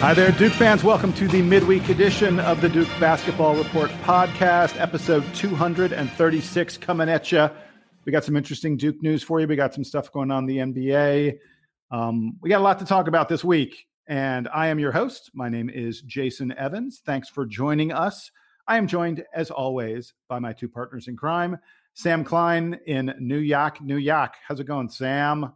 Hi there, Duke fans. Welcome to the midweek edition of the Duke Basketball Report podcast, episode 236 coming at you. We got some interesting Duke news for you. We got some stuff going on the NBA. Um, we got a lot to talk about this week, and I am your host. My name is Jason Evans. Thanks for joining us. I am joined, as always, by my two partners in crime, Sam Klein in New York, New York. How's it going, Sam?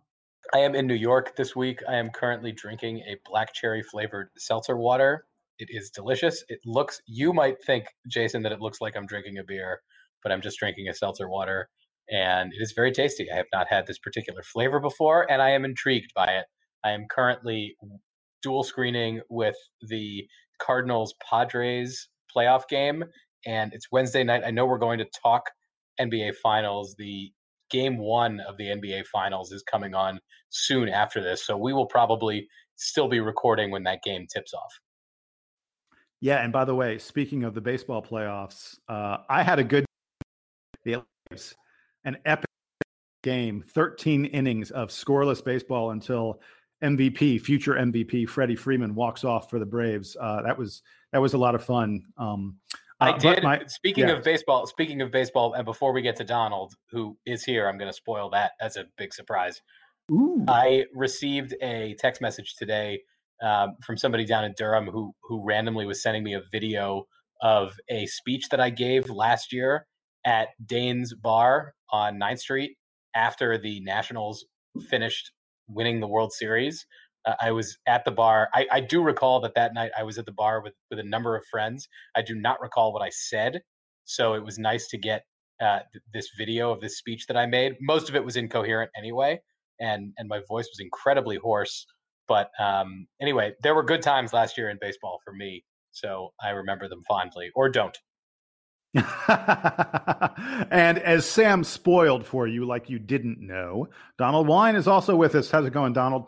I am in New York this week. I am currently drinking a black cherry flavored seltzer water. It is delicious. It looks, you might think, Jason, that it looks like I'm drinking a beer, but I'm just drinking a seltzer water. And it is very tasty. I have not had this particular flavor before, and I am intrigued by it. I am currently dual screening with the Cardinals Padres playoff game, and it's Wednesday night. I know we're going to talk NBA Finals. The game one of the NBA Finals is coming on soon after this. So we will probably still be recording when that game tips off. Yeah, and by the way, speaking of the baseball playoffs, uh, I had a good the an epic game, 13 innings of scoreless baseball until MVP, future MVP Freddie Freeman walks off for the Braves. Uh, that was that was a lot of fun. Um, I uh, did. My, speaking yeah. of baseball, speaking of baseball, and before we get to Donald, who is here, I'm going to spoil that as a big surprise. Ooh. I received a text message today um, from somebody down in Durham who who randomly was sending me a video of a speech that I gave last year at Dain's Bar on 9th Street after the Nationals finished winning the World Series uh, I was at the bar. I, I do recall that that night I was at the bar with with a number of friends. I do not recall what I said, so it was nice to get uh, th- this video of this speech that I made. Most of it was incoherent anyway, and and my voice was incredibly hoarse. But um, anyway, there were good times last year in baseball for me, so I remember them fondly, or don't. and as Sam spoiled for you, like you didn't know, Donald Wine is also with us. How's it going, Donald?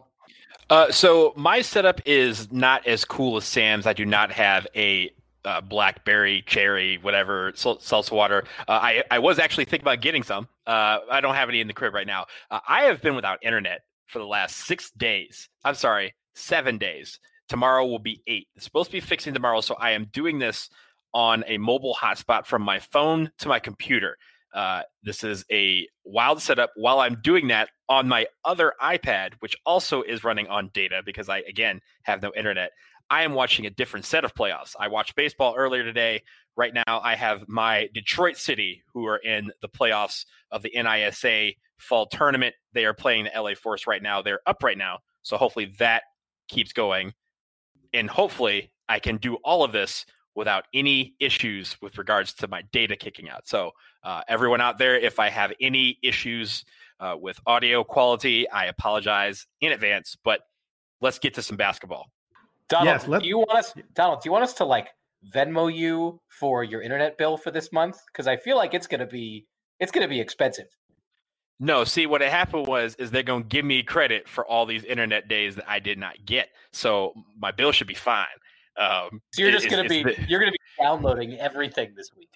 Uh, so my setup is not as cool as Sam's. I do not have a uh, blackberry, cherry, whatever salsa water. Uh, I I was actually thinking about getting some. Uh, I don't have any in the crib right now. Uh, I have been without internet for the last six days. I'm sorry, seven days. Tomorrow will be eight. It's supposed to be fixing tomorrow, so I am doing this on a mobile hotspot from my phone to my computer. Uh, this is a wild setup. While I'm doing that on my other iPad, which also is running on data because I, again, have no internet, I am watching a different set of playoffs. I watched baseball earlier today. Right now, I have my Detroit City, who are in the playoffs of the NISA fall tournament. They are playing the LA Force right now. They're up right now. So hopefully that keeps going. And hopefully I can do all of this without any issues with regards to my data kicking out. So, uh, everyone out there, if I have any issues uh, with audio quality, I apologize in advance. But let's get to some basketball. Donald, yes, let- do you want us? Donald, do you want us to like Venmo you for your internet bill for this month? Because I feel like it's gonna be it's gonna be expensive. No, see what it happened was is they're gonna give me credit for all these internet days that I did not get, so my bill should be fine. Um, so you're just going to be the, you're going to be downloading everything this week.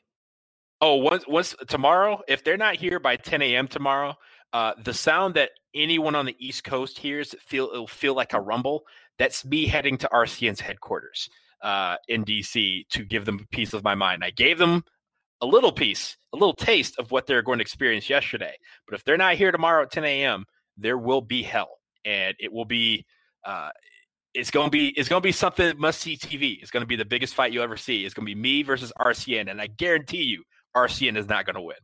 Oh, once once tomorrow, if they're not here by 10 a.m. tomorrow, uh, the sound that anyone on the East Coast hears feel it'll feel like a rumble. That's me heading to RCN's headquarters uh, in DC to give them a piece of my mind. I gave them a little piece, a little taste of what they're going to experience yesterday. But if they're not here tomorrow at 10 a.m., there will be hell, and it will be. Uh, it's gonna be it's gonna be something must see TV. It's gonna be the biggest fight you'll ever see. It's gonna be me versus RCN, and I guarantee you, RCN is not gonna win.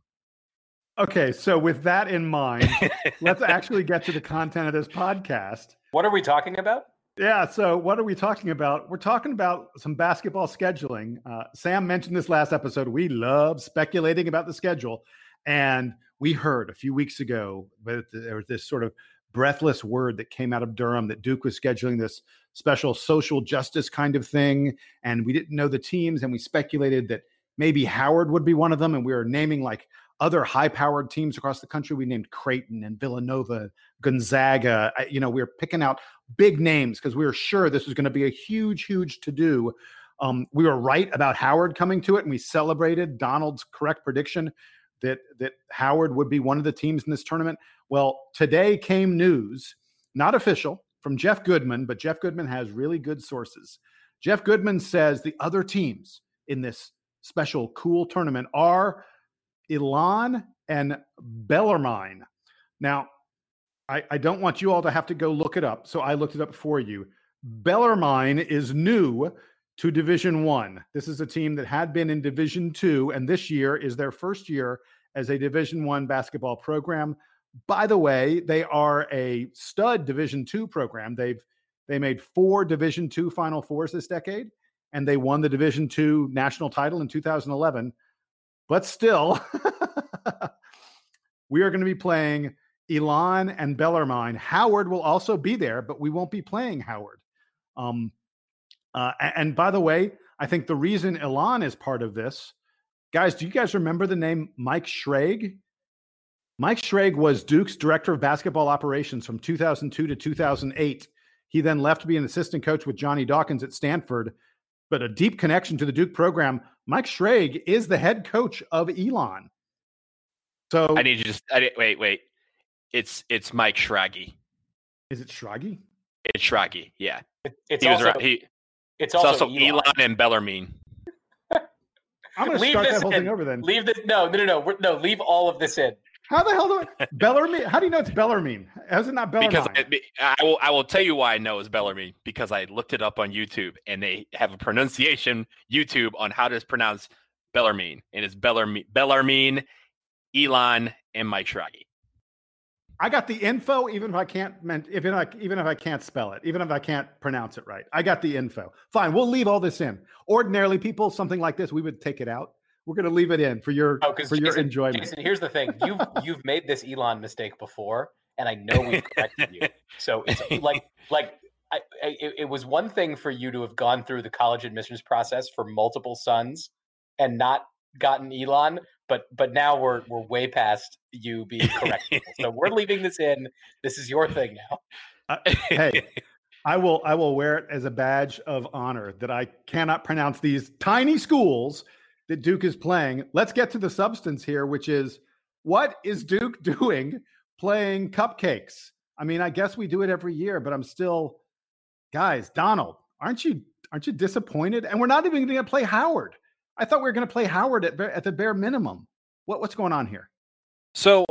Okay, so with that in mind, let's actually get to the content of this podcast. What are we talking about? Yeah, so what are we talking about? We're talking about some basketball scheduling. Uh, Sam mentioned this last episode. We love speculating about the schedule. And we heard a few weeks ago that there was this sort of breathless word that came out of Durham that Duke was scheduling this special social justice kind of thing. And we didn't know the teams. And we speculated that maybe Howard would be one of them. And we were naming like other high powered teams across the country. We named Creighton and Villanova, Gonzaga. You know, we were picking out big names because we were sure this was going to be a huge, huge to do. Um, we were right about Howard coming to it, and we celebrated Donald's correct prediction that that Howard would be one of the teams in this tournament. Well, today came news, not official, from Jeff Goodman, but Jeff Goodman has really good sources. Jeff Goodman says the other teams in this special cool tournament are Elon and Bellarmine. Now, I, I, don't want you all to have to go look it up, so I looked it up for you. Bellarmine is new to Division One. This is a team that had been in Division Two, and this year is their first year as a Division One basketball program. By the way, they are a stud Division Two program. They've they made four Division Two Final Fours this decade, and they won the Division Two national title in 2011. But still, we are going to be playing Elon and Bellarmine. Howard will also be there, but we won't be playing Howard. Um, uh, and by the way, I think the reason Elon is part of this, guys, do you guys remember the name Mike Schrag? Mike Schrag was Duke's director of basketball operations from 2002 to 2008. He then left to be an assistant coach with Johnny Dawkins at Stanford but a deep connection to the Duke program. Mike Schrag is the head coach of Elon. So I need you to just I, wait, wait. It's it's Mike Schrage. Is it Schrage? It's Schrage. Yeah. It's he also, he, it's, it's also, also Elon. Elon and Bellarmine. I'm going to start that whole in. thing over then. Leave this. No, no, no, no. No, leave all of this in. How the hell do I Bellarmine? How do you know it's Bellarmine? How's it not Bellarmine? Because I, I, will, I will tell you why I know it's Bellarmine because I looked it up on YouTube and they have a pronunciation YouTube on how to pronounce Bellarmine, and it's Bellarmine, Bellarmine, Elon, and Mike Schrage. I got the info, even if I can't even if I, even if I can't spell it, even if I can't pronounce it right. I got the info. Fine, we'll leave all this in. Ordinarily, people something like this, we would take it out we're going to leave it in for your oh, for Jason, your enjoyment. Jason, here's the thing: you've you've made this Elon mistake before, and I know we've corrected you. So it's like like I, I, it was one thing for you to have gone through the college admissions process for multiple sons and not gotten Elon, but but now we're we're way past you being correct. so we're leaving this in. This is your thing now. Uh, hey, I will I will wear it as a badge of honor that I cannot pronounce these tiny schools that Duke is playing. Let's get to the substance here, which is what is Duke doing playing cupcakes? I mean, I guess we do it every year, but I'm still, guys, Donald, aren't you aren't you disappointed? And we're not even going to play Howard. I thought we were going to play Howard at at the bare minimum. What what's going on here? So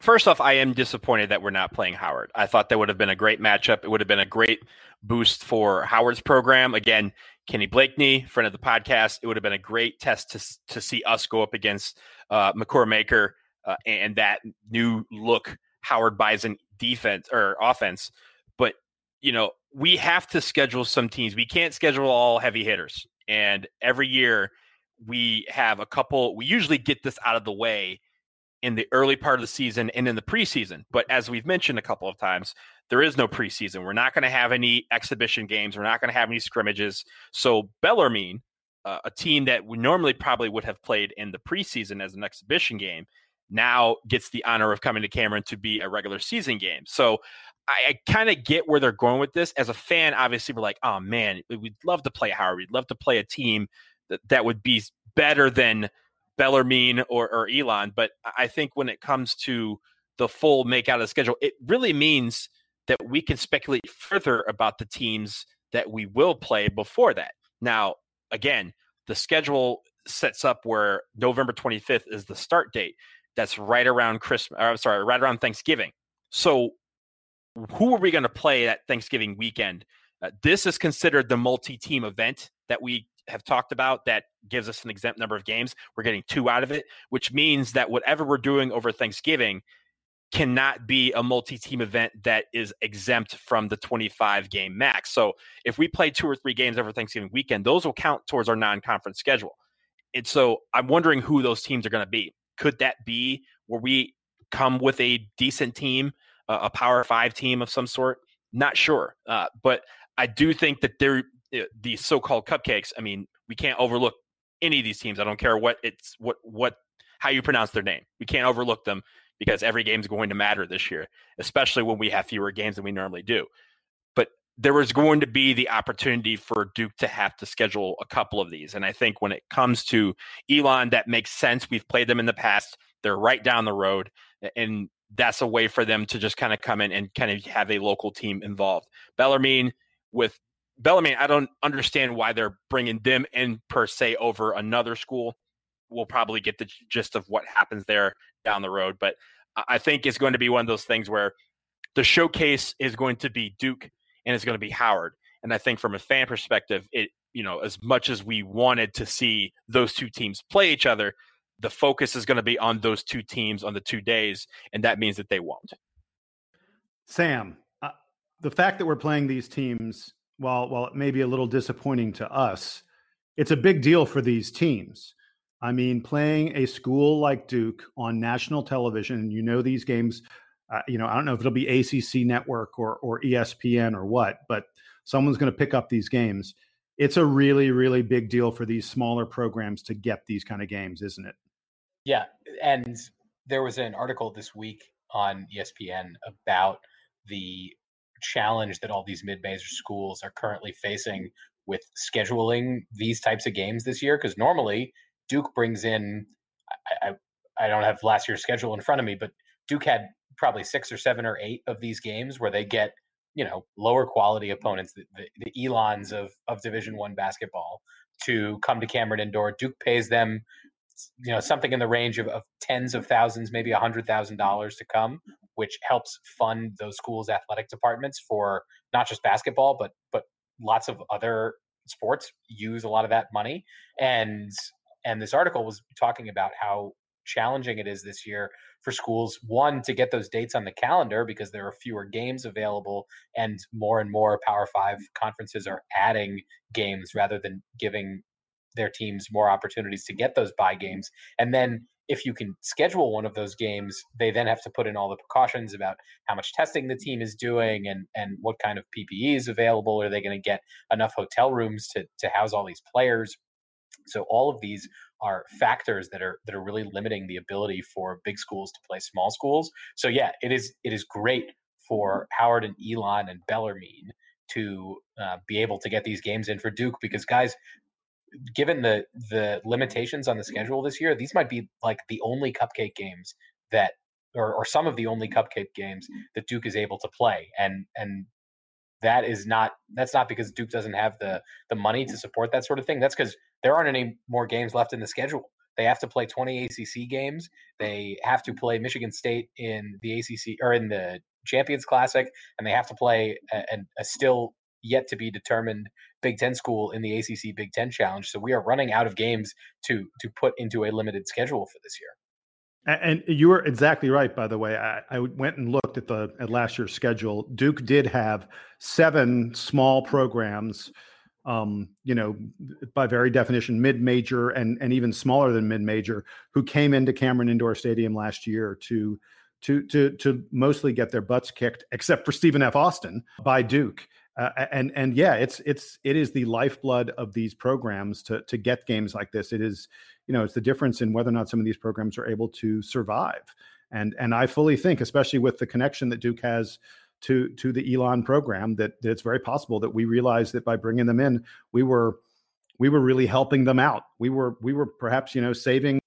first off, I am disappointed that we're not playing Howard. I thought that would have been a great matchup. It would have been a great boost for Howard's program. Again, Kenny Blakeney, friend of the podcast. It would have been a great test to to see us go up against uh, Maker uh, and that new look Howard Bison defense or offense. But you know, we have to schedule some teams. We can't schedule all heavy hitters. And every year we have a couple. We usually get this out of the way in the early part of the season and in the preseason. But as we've mentioned a couple of times, there is no preseason. We're not going to have any exhibition games. We're not going to have any scrimmages. So Bellarmine, uh, a team that we normally probably would have played in the preseason as an exhibition game, now gets the honor of coming to Cameron to be a regular season game. So I, I kind of get where they're going with this. As a fan, obviously, we're like, oh man, we'd love to play Howard. We'd love to play a team that, that would be better than Bellarmine or, or Elon. But I think when it comes to the full make out of the schedule, it really means that we can speculate further about the teams that we will play before that. Now, again, the schedule sets up where November 25th is the start date. That's right around Christmas. I'm sorry, right around Thanksgiving. So, who are we going to play that Thanksgiving weekend? Uh, this is considered the multi-team event that we have talked about that gives us an exempt number of games. We're getting two out of it, which means that whatever we're doing over Thanksgiving cannot be a multi-team event that is exempt from the 25 game max. So if we play two or three games over Thanksgiving weekend, those will count towards our non-conference schedule. And so I'm wondering who those teams are going to be. Could that be where we come with a decent team, a Power Five team of some sort? Not sure, uh, but I do think that they're uh, the so-called cupcakes. I mean, we can't overlook any of these teams. I don't care what it's what what how you pronounce their name. We can't overlook them because every game is going to matter this year, especially when we have fewer games than we normally do. But there was going to be the opportunity for Duke to have to schedule a couple of these. And I think when it comes to Elon, that makes sense. We've played them in the past, they're right down the road. And that's a way for them to just kind of come in and kind of have a local team involved. Bellarmine with Bellarmine, I don't understand why they're bringing them in per se over another school. We'll probably get the gist of what happens there down the road, but I think it's going to be one of those things where the showcase is going to be Duke and it's going to be Howard. And I think from a fan perspective, it you know as much as we wanted to see those two teams play each other, the focus is going to be on those two teams on the two days, and that means that they won't. Sam, uh, the fact that we're playing these teams, while while it may be a little disappointing to us, it's a big deal for these teams. I mean, playing a school like Duke on national television, you know these games. Uh, you know, I don't know if it'll be ACC Network or or ESPN or what, but someone's going to pick up these games. It's a really, really big deal for these smaller programs to get these kind of games, isn't it? Yeah, and there was an article this week on ESPN about the challenge that all these mid-major schools are currently facing with scheduling these types of games this year because normally Duke brings in I, I, I don't have last year's schedule in front of me but Duke had probably six or seven or eight of these games where they get you know lower quality opponents the, the, the elons of of division one basketball to come to cameron indoor. Duke pays them you know something in the range of, of tens of thousands maybe a hundred thousand dollars to come which helps fund those schools athletic departments for not just basketball but but lots of other sports use a lot of that money and and this article was talking about how challenging it is this year for schools one to get those dates on the calendar because there are fewer games available and more and more power 5 conferences are adding games rather than giving their teams more opportunities to get those buy games. And then if you can schedule one of those games, they then have to put in all the precautions about how much testing the team is doing and and what kind of PPE is available. Are they going to get enough hotel rooms to to house all these players? So all of these are factors that are that are really limiting the ability for big schools to play small schools. So yeah, it is it is great for Howard and Elon and Bellarmine to uh, be able to get these games in for Duke because guys, given the the limitations on the schedule this year, these might be like the only cupcake games that, or, or some of the only cupcake games that Duke is able to play, and and that is not that's not because Duke doesn't have the the money to support that sort of thing. That's because there aren't any more games left in the schedule. They have to play 20 ACC games. They have to play Michigan State in the ACC or in the Champions Classic, and they have to play a, a still yet to be determined Big Ten school in the ACC Big Ten Challenge. So we are running out of games to to put into a limited schedule for this year. And you were exactly right. By the way, I, I, went and looked at the at last year's schedule. Duke did have seven small programs. Um, you know, by very definition, mid-major and and even smaller than mid-major, who came into Cameron Indoor Stadium last year to to to to mostly get their butts kicked, except for Stephen F. Austin by Duke. Uh, and and yeah, it's it's it is the lifeblood of these programs to to get games like this. It is, you know, it's the difference in whether or not some of these programs are able to survive. And and I fully think, especially with the connection that Duke has to to the Elon program, that, that it's very possible that we realized that by bringing them in, we were we were really helping them out. We were we were perhaps you know saving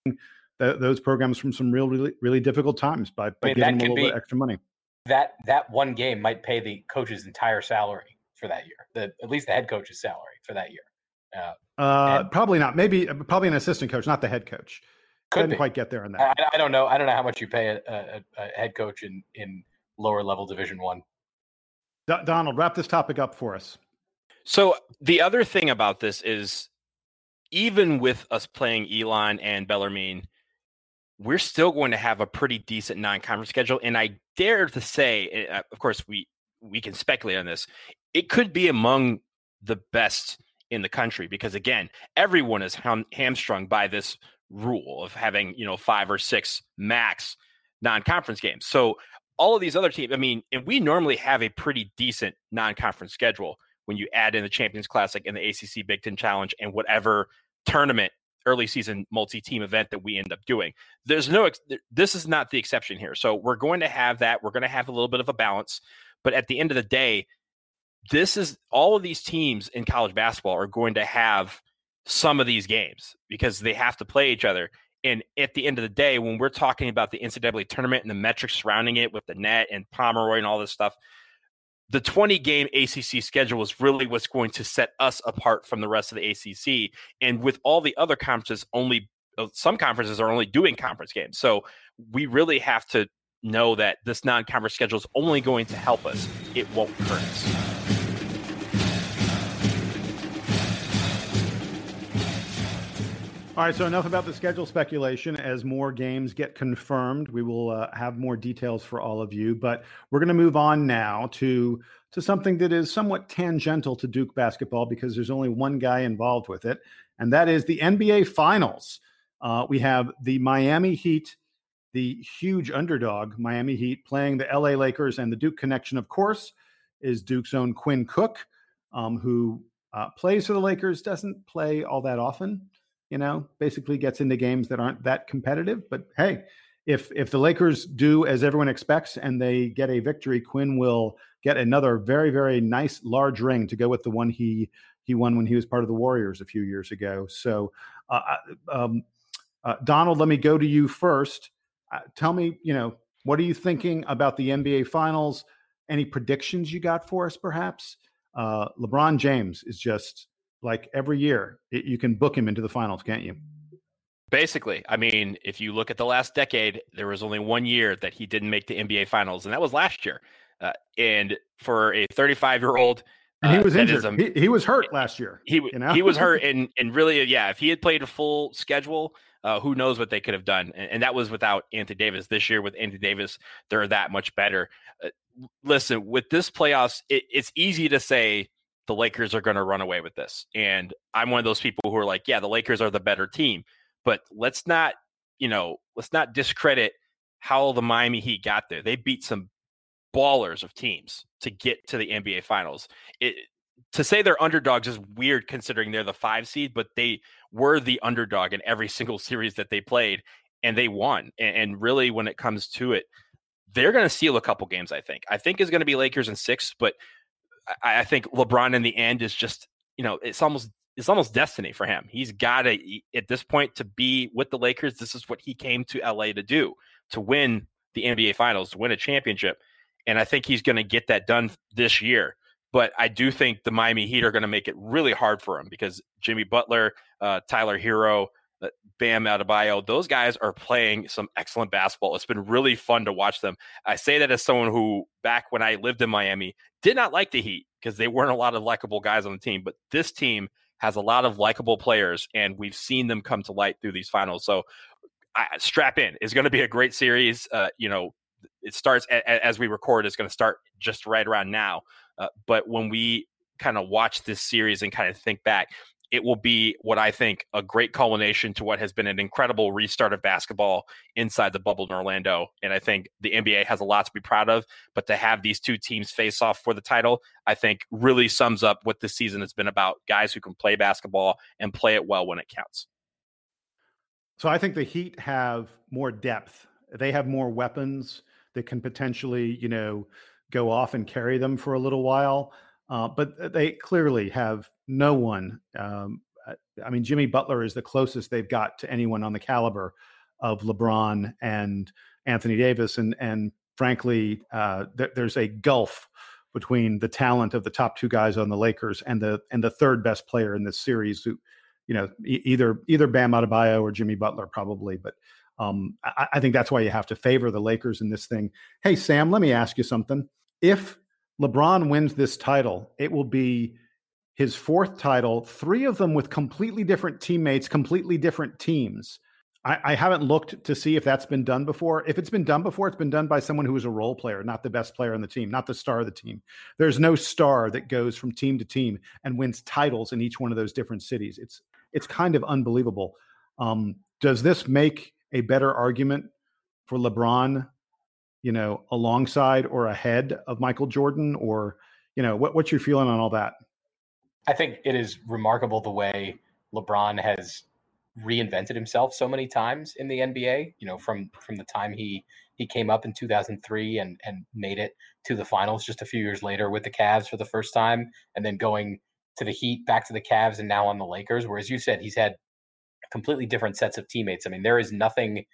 the, those programs from some real really really difficult times by, by I mean, giving them a little be, bit extra money. That that one game might pay the coach's entire salary for that year. The at least the head coach's salary for that year. Uh, uh, probably not. Maybe uh, probably an assistant coach, not the head coach. Couldn't quite get there on that. I, I, don't know. I don't know how much you pay a, a, a head coach in in lower level Division One. Donald, wrap this topic up for us. So the other thing about this is even with us playing Elon and Bellarmine, we're still going to have a pretty decent non-conference schedule. And I dare to say, uh, of course, we we can speculate on this. It could be among the best in the country because again, everyone is ham- hamstrung by this rule of having you know five or six max non-conference games. So all of these other teams, I mean, and we normally have a pretty decent non-conference schedule when you add in the Champions Classic and the ACC Big Ten Challenge and whatever tournament early season multi-team event that we end up doing. There's no ex- this is not the exception here. So we're going to have that. We're going to have a little bit of a balance, but at the end of the day, this is all of these teams in college basketball are going to have some of these games because they have to play each other. And at the end of the day, when we're talking about the NCAA tournament and the metrics surrounding it with the net and Pomeroy and all this stuff, the 20 game ACC schedule is really what's going to set us apart from the rest of the ACC. And with all the other conferences, only uh, some conferences are only doing conference games. So we really have to know that this non conference schedule is only going to help us, it won't hurt us. All right, so enough about the schedule speculation. As more games get confirmed, we will uh, have more details for all of you. But we're going to move on now to to something that is somewhat tangential to Duke basketball because there's only one guy involved with it, and that is the NBA Finals. Uh, we have the Miami Heat, the huge underdog Miami Heat, playing the LA Lakers, and the Duke connection, of course, is Duke's own Quinn Cook, um, who uh, plays for the Lakers, doesn't play all that often you know, basically gets into games that aren't that competitive. But hey, if if the Lakers do as everyone expects and they get a victory, Quinn will get another very very nice large ring to go with the one he he won when he was part of the Warriors a few years ago. So, uh, uh um, uh, Donald, let me go to you first. Uh, tell me, you know, what are you thinking about the NBA Finals? Any predictions you got for us, perhaps? Uh, LeBron James is just like every year it, you can book him into the finals, can't you? Basically, I mean, if you look at the last decade, there was only one year that he didn't make the NBA finals, and that was last year. Uh, and for a 35 year old, he uh, was uh, injured. A, he, he, was hurt last year. He you know? he was hurt, and and really, yeah, if he had played a full schedule, uh, who knows what they could have done? And, and, that was without Anthony Davis. This year with Anthony Davis, they're that much better. Uh, listen, with this playoffs, it, it's easy to say the Lakers are going to run away with this. And I'm one of those people who are like, yeah, the Lakers are the better team. But let's not, you know, let's not discredit how the Miami Heat got there. They beat some ballers of teams to get to the NBA Finals. It, to say they're underdogs is weird considering they're the five seed, but they were the underdog in every single series that they played and they won. And, and really, when it comes to it, they're going to steal a couple games, I think. I think is going to be Lakers in six, but I, I think LeBron in the end is just you know it's almost it's almost destiny for him. He's got to at this point to be with the Lakers. This is what he came to LA to do to win the NBA Finals, to win a championship, and I think he's going to get that done this year. But I do think the Miami Heat are going to make it really hard for him because Jimmy Butler, uh, Tyler Herro, uh, Bam Adebayo, those guys are playing some excellent basketball. It's been really fun to watch them. I say that as someone who, back when I lived in Miami, did not like the Heat because they weren't a lot of likable guys on the team. But this team has a lot of likable players, and we've seen them come to light through these finals. So, I, strap in. It's going to be a great series. Uh, you know, it starts a, as we record. It's going to start just right around now. Uh, but when we kind of watch this series and kind of think back, it will be what I think a great culmination to what has been an incredible restart of basketball inside the bubble in Orlando. And I think the NBA has a lot to be proud of. But to have these two teams face off for the title, I think really sums up what this season has been about guys who can play basketball and play it well when it counts. So I think the Heat have more depth. They have more weapons that can potentially, you know, go off and carry them for a little while. Uh, but they clearly have no one. Um, I mean, Jimmy Butler is the closest they've got to anyone on the caliber of LeBron and Anthony Davis, and and frankly, uh, th- there's a gulf between the talent of the top two guys on the Lakers and the and the third best player in this series. Who, you know, e- either either Bam Adebayo or Jimmy Butler, probably, but. Um, I, I think that's why you have to favor the Lakers in this thing. Hey, Sam, let me ask you something. If LeBron wins this title, it will be his fourth title, three of them with completely different teammates, completely different teams. I, I, haven't looked to see if that's been done before. If it's been done before, it's been done by someone who is a role player, not the best player on the team, not the star of the team. There's no star that goes from team to team and wins titles in each one of those different cities. It's it's kind of unbelievable. Um, does this make a better argument for LeBron, you know, alongside or ahead of Michael Jordan, or you know, what, what's your feeling on all that? I think it is remarkable the way LeBron has reinvented himself so many times in the NBA. You know, from from the time he he came up in 2003 and and made it to the finals just a few years later with the Cavs for the first time, and then going to the Heat, back to the Cavs, and now on the Lakers. Whereas you said he's had completely different sets of teammates. I mean, there is nothing.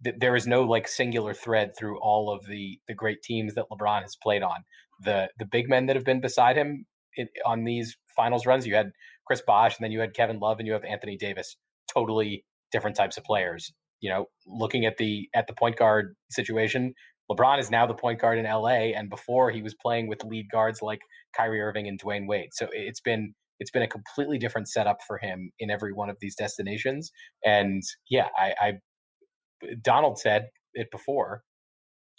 There is no like singular thread through all of the the great teams that LeBron has played on. The the big men that have been beside him on these finals runs. You had Chris Bosh, and then you had Kevin Love, and you have Anthony Davis. Totally different types of players. You know, looking at the at the point guard situation, LeBron is now the point guard in LA, and before he was playing with lead guards like Kyrie Irving and Dwyane Wade. So it's been it's been a completely different setup for him in every one of these destinations. And yeah, I, I Donald said it before.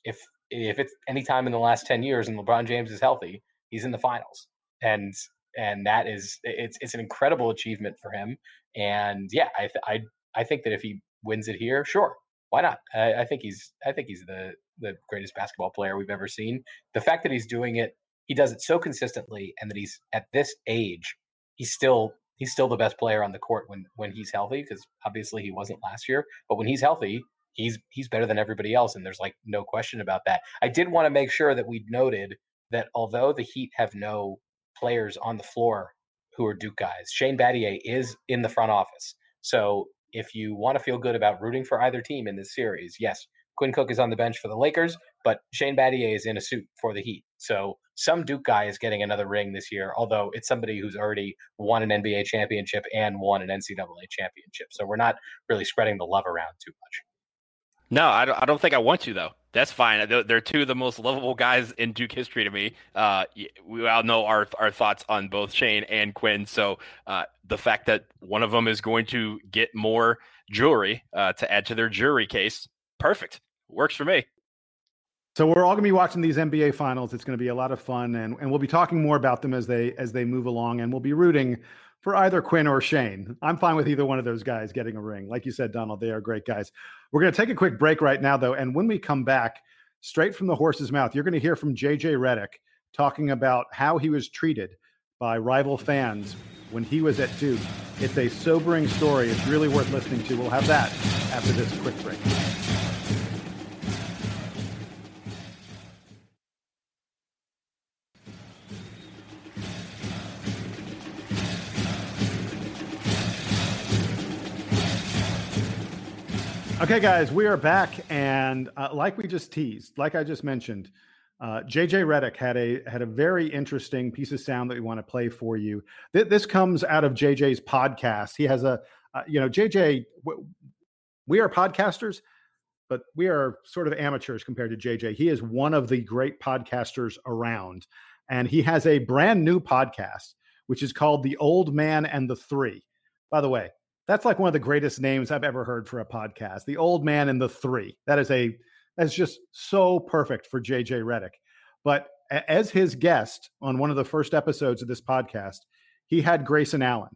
If if it's any time in the last ten years and LeBron James is healthy, he's in the finals. And and that is it's it's an incredible achievement for him. And yeah, I th- I I think that if he wins it here, sure, why not? I, I think he's I think he's the the greatest basketball player we've ever seen. The fact that he's doing it, he does it so consistently, and that he's at this age, he's still he's still the best player on the court when when he's healthy. Because obviously he wasn't last year, but when he's healthy, he's he's better than everybody else, and there's like no question about that. I did want to make sure that we noted that although the Heat have no players on the floor who are Duke guys. Shane Battier is in the front office. So if you want to feel good about rooting for either team in this series, yes, Quinn Cook is on the bench for the Lakers, but Shane Battier is in a suit for the Heat. So some Duke guy is getting another ring this year, although it's somebody who's already won an NBA championship and won an NCAA championship. So we're not really spreading the love around too much. No, I don't, I don't think I want to though. That's fine. They're, two of the most lovable guys in Duke history to me. Uh, we all know our our thoughts on both Shane and Quinn. So uh, the fact that one of them is going to get more jewelry uh, to add to their jewelry case, perfect. Works for me. So we're all going to be watching these NBA finals. It's going to be a lot of fun, and, and we'll be talking more about them as they as they move along, and we'll be rooting for either Quinn or Shane. I'm fine with either one of those guys getting a ring. Like you said, Donald, they are great guys. We're going to take a quick break right now, though. And when we come back, straight from the horse's mouth, you're going to hear from JJ Redick talking about how he was treated by rival fans when he was at Duke. It's a sobering story. It's really worth listening to. We'll have that after this quick break. Okay, guys, we are back, and uh, like we just teased, like I just mentioned, uh, JJ Redick had a had a very interesting piece of sound that we want to play for you. Th- this comes out of JJ's podcast. He has a, uh, you know, JJ. W- we are podcasters, but we are sort of amateurs compared to JJ. He is one of the great podcasters around, and he has a brand new podcast which is called "The Old Man and the Three. By the way, that's like one of the greatest names I've ever heard for a podcast. The Old Man and the Three. That is a that's just so perfect for JJ Redick. But as his guest on one of the first episodes of this podcast, he had Grayson Allen.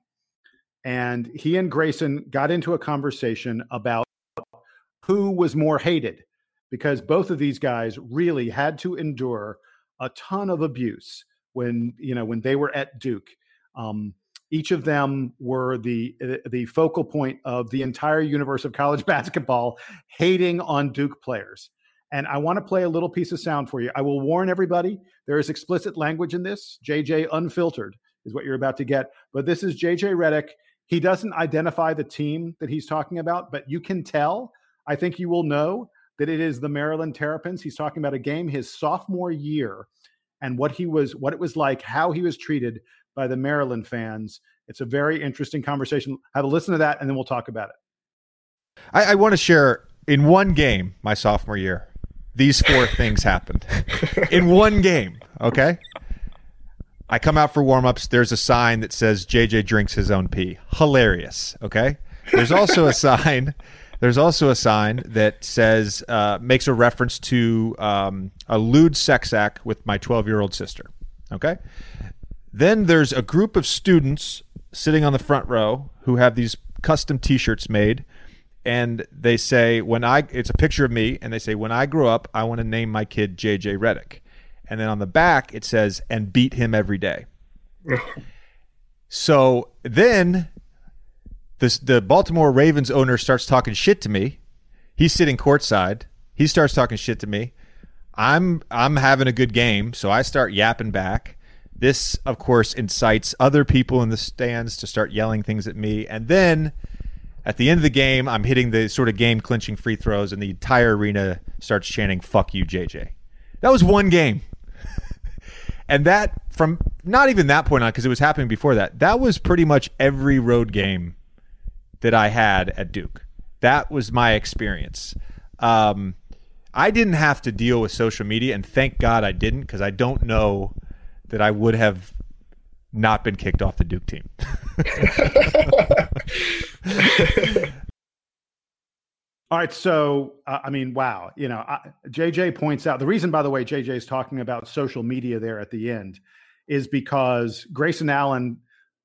And he and Grayson got into a conversation about who was more hated because both of these guys really had to endure a ton of abuse when you know when they were at Duke. Um, each of them were the uh, the focal point of the entire universe of college basketball hating on Duke players. And I want to play a little piece of sound for you. I will warn everybody there is explicit language in this. JJ unfiltered is what you're about to get. But this is JJ Redick. He doesn't identify the team that he's talking about, but you can tell. I think you will know that it is the Maryland Terrapins. He's talking about a game his sophomore year and what he was what it was like, how he was treated by the Maryland fans. It's a very interesting conversation. Have a listen to that, and then we'll talk about it. I, I want to share in one game my sophomore year. These four things happened in one game. Okay. I come out for warmups. There's a sign that says JJ drinks his own pee. Hilarious. Okay. There's also a sign. There's also a sign that says uh, makes a reference to um, a lewd sex act with my 12 year old sister. Okay. Then there's a group of students sitting on the front row who have these custom T-shirts made, and they say when I it's a picture of me, and they say when I grow up, I want to name my kid JJ Redick," and then on the back it says and beat him every day. so then this the Baltimore Ravens owner starts talking shit to me. He's sitting courtside. He starts talking shit to me. I'm I'm having a good game, so I start yapping back. This, of course, incites other people in the stands to start yelling things at me. And then at the end of the game, I'm hitting the sort of game clinching free throws, and the entire arena starts chanting, fuck you, JJ. That was one game. And that from not even that point on, because it was happening before that, that was pretty much every road game that I had at Duke. That was my experience. Um, I didn't have to deal with social media, and thank God I didn't, because I don't know that I would have not been kicked off the Duke team. All right, so uh, I mean, wow, you know, I, JJ points out the reason, by the way, JJ is talking about social media there at the end is because Grayson Allen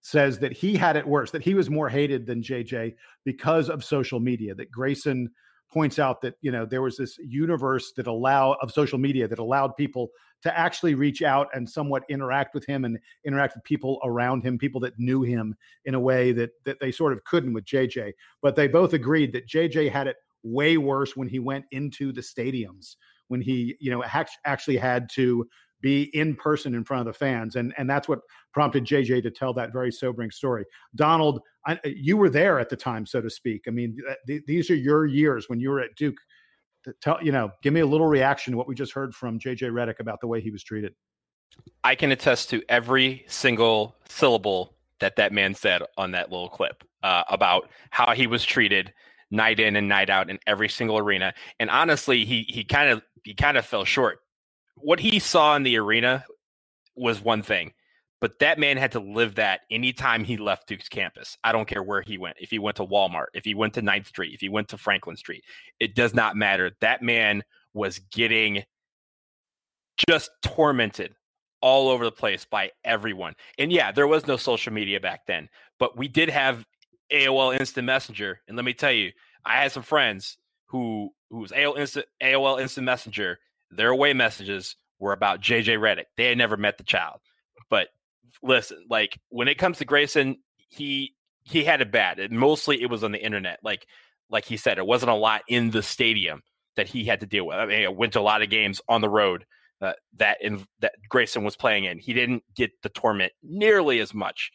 says that he had it worse, that he was more hated than JJ because of social media. That Grayson points out that you know there was this universe that allow of social media that allowed people to actually reach out and somewhat interact with him and interact with people around him, people that knew him in a way that that they sort of couldn't with JJ. But they both agreed that JJ had it way worse when he went into the stadiums when he you know actually had to be in person in front of the fans and and that's what prompted JJ to tell that very sobering story Donald I, you were there at the time so to speak i mean th- these are your years when you were at Duke tell you know give me a little reaction to what we just heard from JJ Redick about the way he was treated I can attest to every single syllable that that man said on that little clip uh, about how he was treated night in and night out in every single arena. And honestly, he he kind of he kind of fell short. What he saw in the arena was one thing, but that man had to live that anytime he left Duke's campus. I don't care where he went. If he went to Walmart, if he went to 9th Street, if he went to Franklin Street, it does not matter. That man was getting just tormented all over the place by everyone. And yeah, there was no social media back then, but we did have AOL Instant Messenger. And let me tell you, I had some friends who whose AOL Instant, AOL Instant Messenger, their away messages were about JJ Redick. They had never met the child. But listen, like when it comes to Grayson, he he had it bad. It, mostly it was on the internet. Like like he said, it wasn't a lot in the stadium that he had to deal with. I mean, I went to a lot of games on the road uh, that in that Grayson was playing in. He didn't get the torment nearly as much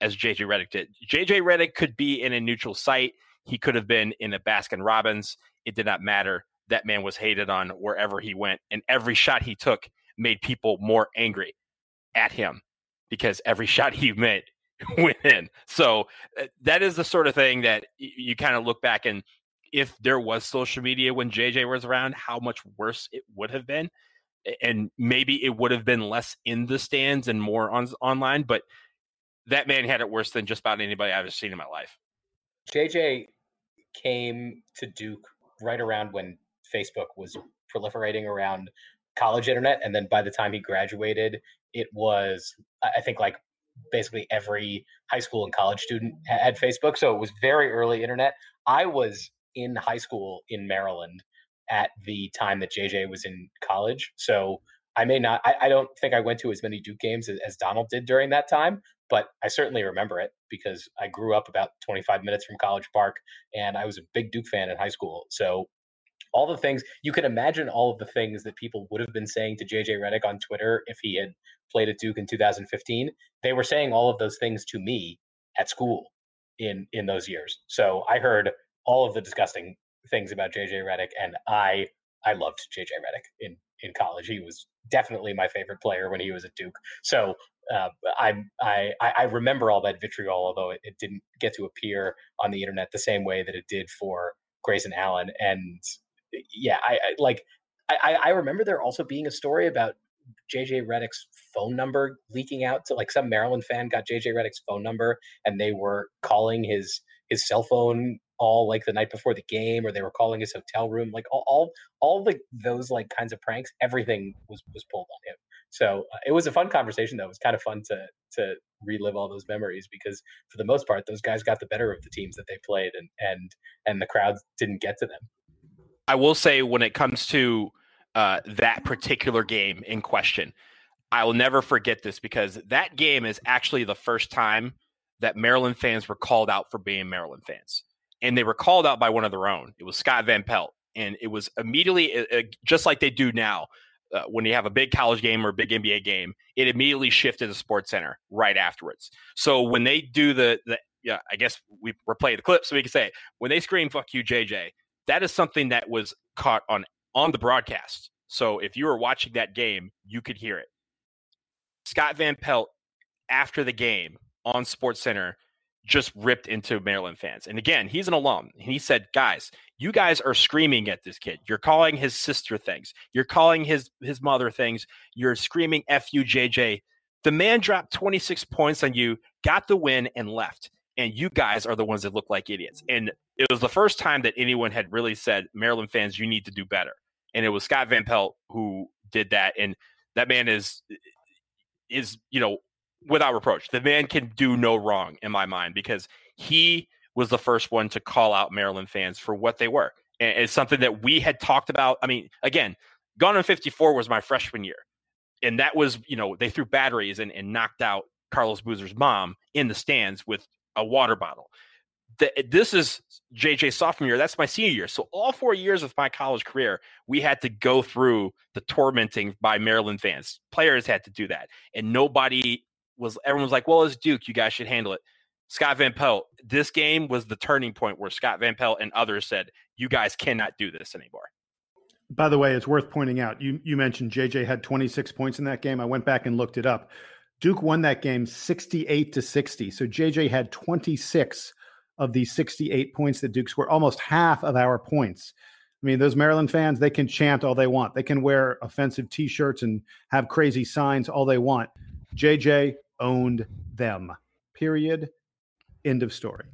as JJ Redick did. JJ Redick could be in a neutral site. He could have been in a Baskin Robbins. It did not matter. That man was hated on wherever he went, and every shot he took made people more angry at him because every shot he made went in. So uh, that is the sort of thing that you, you kind of look back and if there was social media when JJ was around, how much worse it would have been. And maybe it would have been less in the stands and more on online, but that man had it worse than just about anybody I've ever seen in my life. JJ came to Duke right around when Facebook was proliferating around college internet. And then by the time he graduated, it was, I think, like basically every high school and college student had Facebook. So it was very early internet. I was in high school in Maryland at the time that JJ was in college. So I may not, I, I don't think I went to as many Duke games as, as Donald did during that time, but I certainly remember it because I grew up about 25 minutes from College Park and I was a big Duke fan in high school. So all the things you can imagine all of the things that people would have been saying to JJ Redick on Twitter if he had played at Duke in 2015. They were saying all of those things to me at school in in those years. So I heard all of the disgusting things about JJ Redick and I I loved JJ Redick in in college. He was definitely my favorite player when he was at Duke. So uh, I, I I remember all that vitriol, although it, it, didn't get to appear on the internet the same way that it did for Grayson Allen. And yeah, I, I like I, I remember there also being a story about JJ Redick's phone number leaking out to like some Maryland fan got JJ Redick's phone number and they were calling his his cell phone all like the night before the game or they were calling his hotel room like all all, all the those like kinds of pranks everything was was pulled on him. So uh, it was a fun conversation though. It was kind of fun to to relive all those memories because for the most part those guys got the better of the teams that they played and and and the crowds didn't get to them i will say when it comes to uh, that particular game in question i will never forget this because that game is actually the first time that maryland fans were called out for being maryland fans and they were called out by one of their own. It was Scott Van Pelt, and it was immediately uh, just like they do now. Uh, when you have a big college game or a big NBA game, it immediately shifted to Sports Center right afterwards. So when they do the, the yeah, I guess we we're playing the clip so we can say it. when they scream "fuck you, JJ," that is something that was caught on on the broadcast. So if you were watching that game, you could hear it. Scott Van Pelt after the game on Sports Center just ripped into Maryland fans. And again, he's an alum. And he said, guys, you guys are screaming at this kid. You're calling his sister things. You're calling his his mother things. You're screaming F you, JJ. The man dropped 26 points on you, got the win, and left. And you guys are the ones that look like idiots. And it was the first time that anyone had really said, Maryland fans, you need to do better. And it was Scott Van Pelt who did that. And that man is is, you know, without reproach. The man can do no wrong in my mind because he was the first one to call out Maryland fans for what they were. And it's something that we had talked about. I mean, again, Gone in 54 was my freshman year. And that was, you know, they threw batteries and, and knocked out Carlos Boozer's mom in the stands with a water bottle. The, eh, this is JJ sophomore year. That's my senior year. So all four years of my college career, we had to go through the tormenting by Maryland fans. Players had to do that, and nobody was everyone was like, "Well, it's Duke. You guys should handle it." Scott Van Pelt. This game was the turning point where Scott Van Pelt and others said, "You guys cannot do this anymore." By the way, it's worth pointing out. You you mentioned JJ had 26 points in that game. I went back and looked it up. Duke won that game 68 to 60. So JJ had 26 of these 68 points that Duke scored, almost half of our points. I mean, those Maryland fans, they can chant all they want. They can wear offensive t shirts and have crazy signs all they want. JJ owned them. Period. End of story.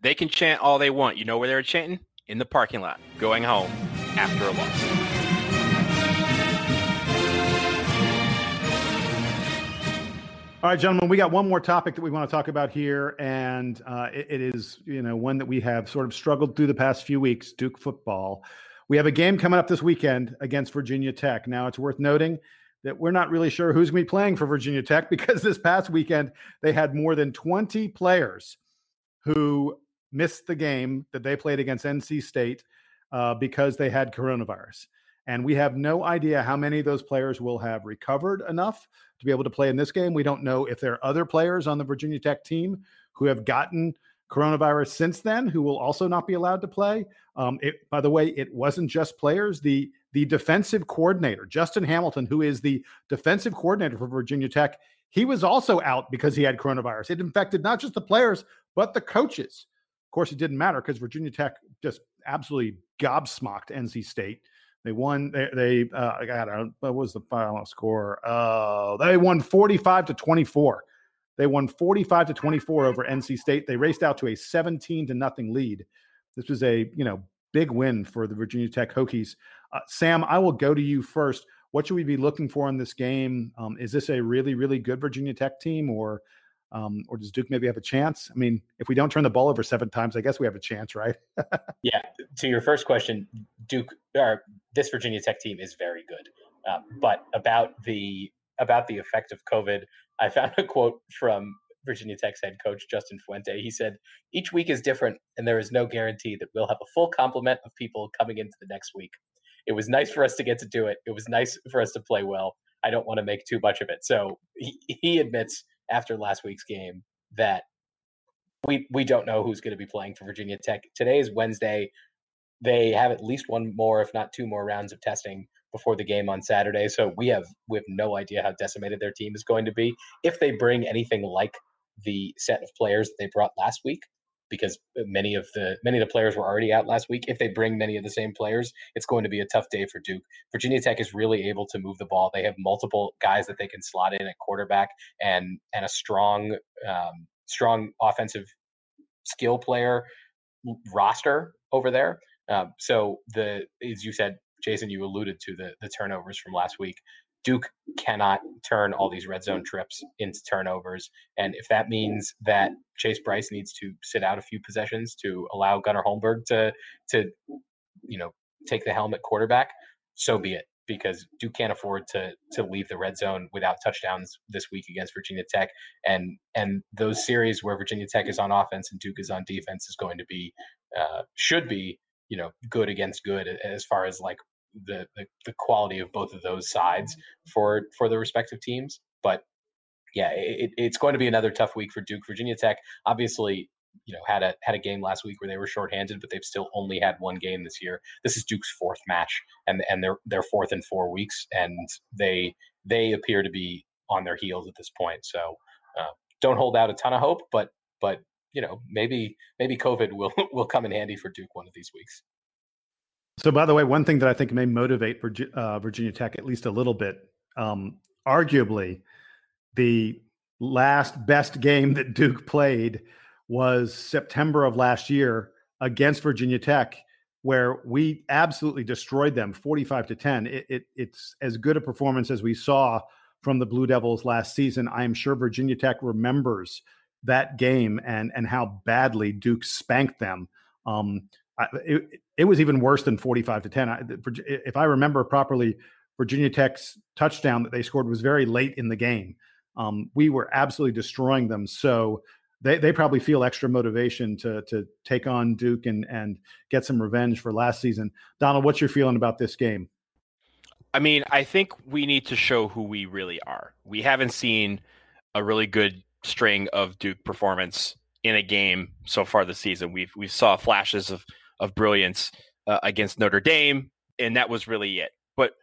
They can chant all they want. You know where they were chanting? In the parking lot, going home after a loss. All right, gentlemen, we got one more topic that we want to talk about here, and uh, it, it is, you know, one that we have sort of struggled through the past few weeks. Duke football. We have a game coming up this weekend against Virginia Tech. Now, it's worth noting that we're not really sure who's going to be playing for Virginia Tech because this past weekend they had more than 20 players who missed the game that they played against NC State uh, because they had coronavirus. And we have no idea how many of those players will have recovered enough to be able to play in this game. We don't know if there are other players on the Virginia Tech team who have gotten coronavirus since then who will also not be allowed to play. Um, it, by the way, it wasn't just players. The the defensive coordinator, Justin Hamilton, who is the defensive coordinator for Virginia Tech, he was also out because he had coronavirus. It infected not just the players, but the coaches. Of course, it didn't matter because Virginia Tech just absolutely gobsmacked NC State. They won. They, they uh, I got what was the final score? Uh, they won 45 to 24. They won 45 to 24 over NC State. They raced out to a 17 to nothing lead. This was a you know big win for the Virginia Tech Hokies. Uh, Sam, I will go to you first. What should we be looking for in this game? Um, is this a really, really good Virginia Tech team, or um, or does Duke maybe have a chance? I mean, if we don't turn the ball over seven times, I guess we have a chance, right? yeah. To your first question, Duke or this Virginia Tech team is very good, um, but about the about the effect of COVID, I found a quote from Virginia Tech's head coach, Justin Fuente. He said, Each week is different, and there is no guarantee that we'll have a full complement of people coming into the next week. It was nice for us to get to do it. It was nice for us to play well. I don't want to make too much of it. So he, he admits after last week's game that we we don't know who's going to be playing for Virginia Tech. Today is Wednesday. They have at least one more, if not two more, rounds of testing before the game on Saturday. So we have we have no idea how decimated their team is going to be. If they bring anything like the set of players that they brought last week because many of the many of the players were already out last week. If they bring many of the same players, it's going to be a tough day for Duke. Virginia Tech is really able to move the ball. They have multiple guys that they can slot in at quarterback and and a strong um, strong offensive skill player roster over there. Um, so the as you said, Jason, you alluded to the the turnovers from last week. Duke cannot turn all these red zone trips into turnovers. And if that means that Chase Brice needs to sit out a few possessions to allow Gunnar Holmberg to to you know take the helmet quarterback, so be it. Because Duke can't afford to to leave the red zone without touchdowns this week against Virginia Tech, and and those series where Virginia Tech is on offense and Duke is on defense is going to be uh, should be you know good against good as far as like the, the, the quality of both of those sides for for the respective teams. But yeah, it, it's going to be another tough week for Duke. Virginia Tech obviously you know had a had a game last week where they were shorthanded, but they've still only had one game this year. This is Duke's fourth match, and and they're they're fourth in four weeks, and they they appear to be on their heels at this point. So uh, don't hold out a ton of hope, but but you know maybe maybe COVID will will come in handy for Duke one of these weeks. So, by the way, one thing that I think may motivate uh, Virginia Tech at least a little bit, um, arguably, the last best game that Duke played was September of last year against Virginia Tech, where we absolutely destroyed them 45 to 10. It, it, it's as good a performance as we saw from the Blue Devils last season. I am sure Virginia Tech remembers that game and, and how badly Duke spanked them. Um, it, it was even worse than 45 to 10. I, if I remember properly, Virginia Tech's touchdown that they scored was very late in the game. Um, we were absolutely destroying them. So they, they probably feel extra motivation to to take on Duke and and get some revenge for last season. Donald, what's your feeling about this game? I mean, I think we need to show who we really are. We haven't seen a really good string of Duke performance in a game so far this season. We've we saw flashes of of brilliance uh, against Notre Dame, and that was really it. But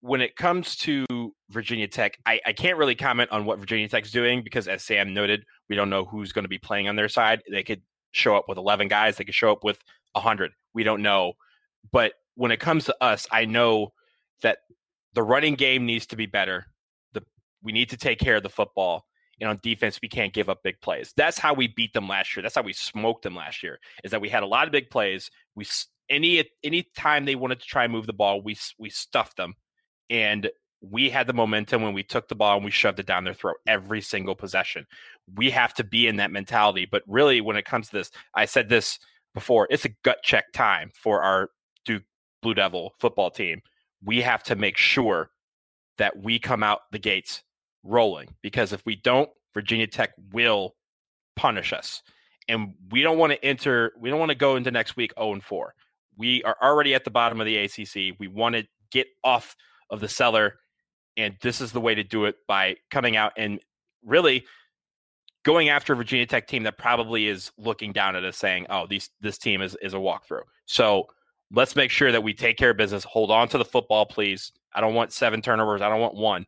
when it comes to Virginia Tech, I, I can't really comment on what Virginia Tech's doing because, as Sam noted, we don't know who's going to be playing on their side. They could show up with 11 guys, they could show up with 100. We don't know. But when it comes to us, I know that the running game needs to be better. The we need to take care of the football and on defense we can't give up big plays. That's how we beat them last year. That's how we smoked them last year. Is that we had a lot of big plays. We any any time they wanted to try and move the ball, we we stuffed them, and we had the momentum when we took the ball and we shoved it down their throat every single possession. We have to be in that mentality. But really, when it comes to this, I said this before. It's a gut check time for our Duke Blue Devil football team. We have to make sure that we come out the gates rolling because if we don't, Virginia Tech will punish us. And we don't want to enter, we don't want to go into next week 0 and 4. We are already at the bottom of the ACC. We want to get off of the cellar. And this is the way to do it by coming out and really going after a Virginia Tech team that probably is looking down at us saying, oh, these, this team is, is a walkthrough. So let's make sure that we take care of business. Hold on to the football, please. I don't want seven turnovers. I don't want one.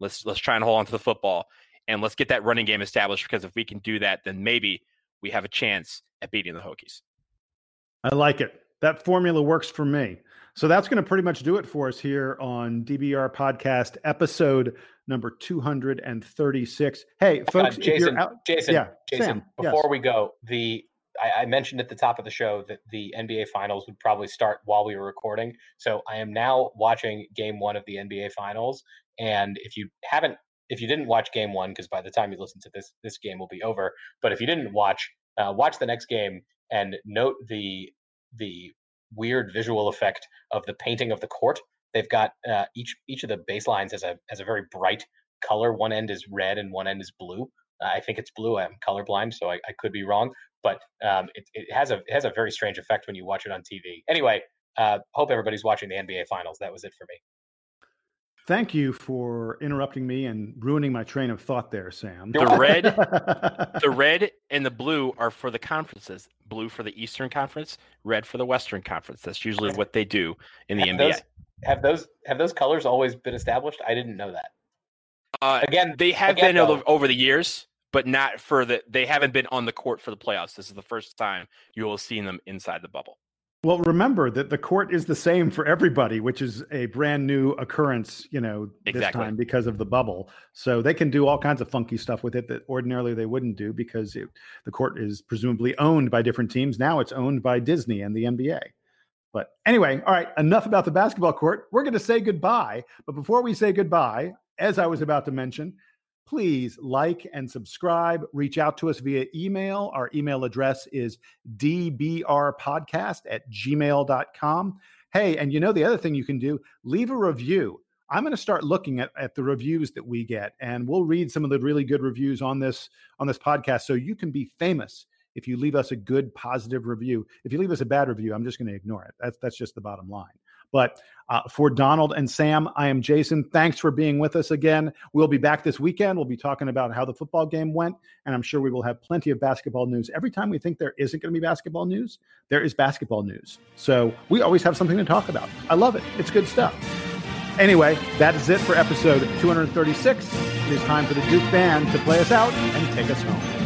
Let's let's try and hold on to the football and let's get that running game established because if we can do that, then maybe we have a chance at beating the Hokies. I like it. That formula works for me. So that's going to pretty much do it for us here on DBR podcast episode number 236. Hey, uh, folks, uh, Jason, out, Jason, yeah, Jason, Sam, before yes. we go, the I, I, mentioned at the top of the show that the NBA finals would probably start while we were recording. So I am now watching game one of the NBA finals. And if you haven't, if you didn't watch game one, because by the time you listen to this, this game will be over. But if you didn't watch, uh, watch the next game and note the the weird visual effect of the painting of the court. They've got uh, each each of the baselines has a has a very bright color. One end is red and one end is blue. I think it's blue. I'm colorblind, so I, I could be wrong. But um, it, it, has a it has a very strange effect when you watch it on TV. Anyway, uh, hope everybody's watching the NBA Finals. That was it for me. Thank you for interrupting me and ruining my train of thought there, Sam. The red, the red and the blue are for the conferences. Blue for the Eastern Conference, red for the Western Conference. That's usually what they do in the have NBA. Those, have those have those colors always been established? I didn't know that. Uh, again, they have again, been though, over the years, but not for the. They haven't been on the court for the playoffs. This is the first time you will have seen them inside the bubble. Well, remember that the court is the same for everybody, which is a brand new occurrence, you know, this time because of the bubble. So they can do all kinds of funky stuff with it that ordinarily they wouldn't do because it, the court is presumably owned by different teams. Now it's owned by Disney and the NBA. But anyway, all right, enough about the basketball court. We're going to say goodbye. But before we say goodbye, as I was about to mention, please like and subscribe. Reach out to us via email. Our email address is dbrpodcast at gmail.com. Hey, and you know the other thing you can do? Leave a review. I'm going to start looking at, at the reviews that we get, and we'll read some of the really good reviews on this on this podcast so you can be famous if you leave us a good positive review. If you leave us a bad review, I'm just going to ignore it. That's that's just the bottom line. But uh, for Donald and Sam, I am Jason. Thanks for being with us again. We'll be back this weekend. We'll be talking about how the football game went, and I'm sure we will have plenty of basketball news. Every time we think there isn't going to be basketball news, there is basketball news. So we always have something to talk about. I love it. It's good stuff. Anyway, that is it for episode 236. It is time for the Duke Band to play us out and take us home.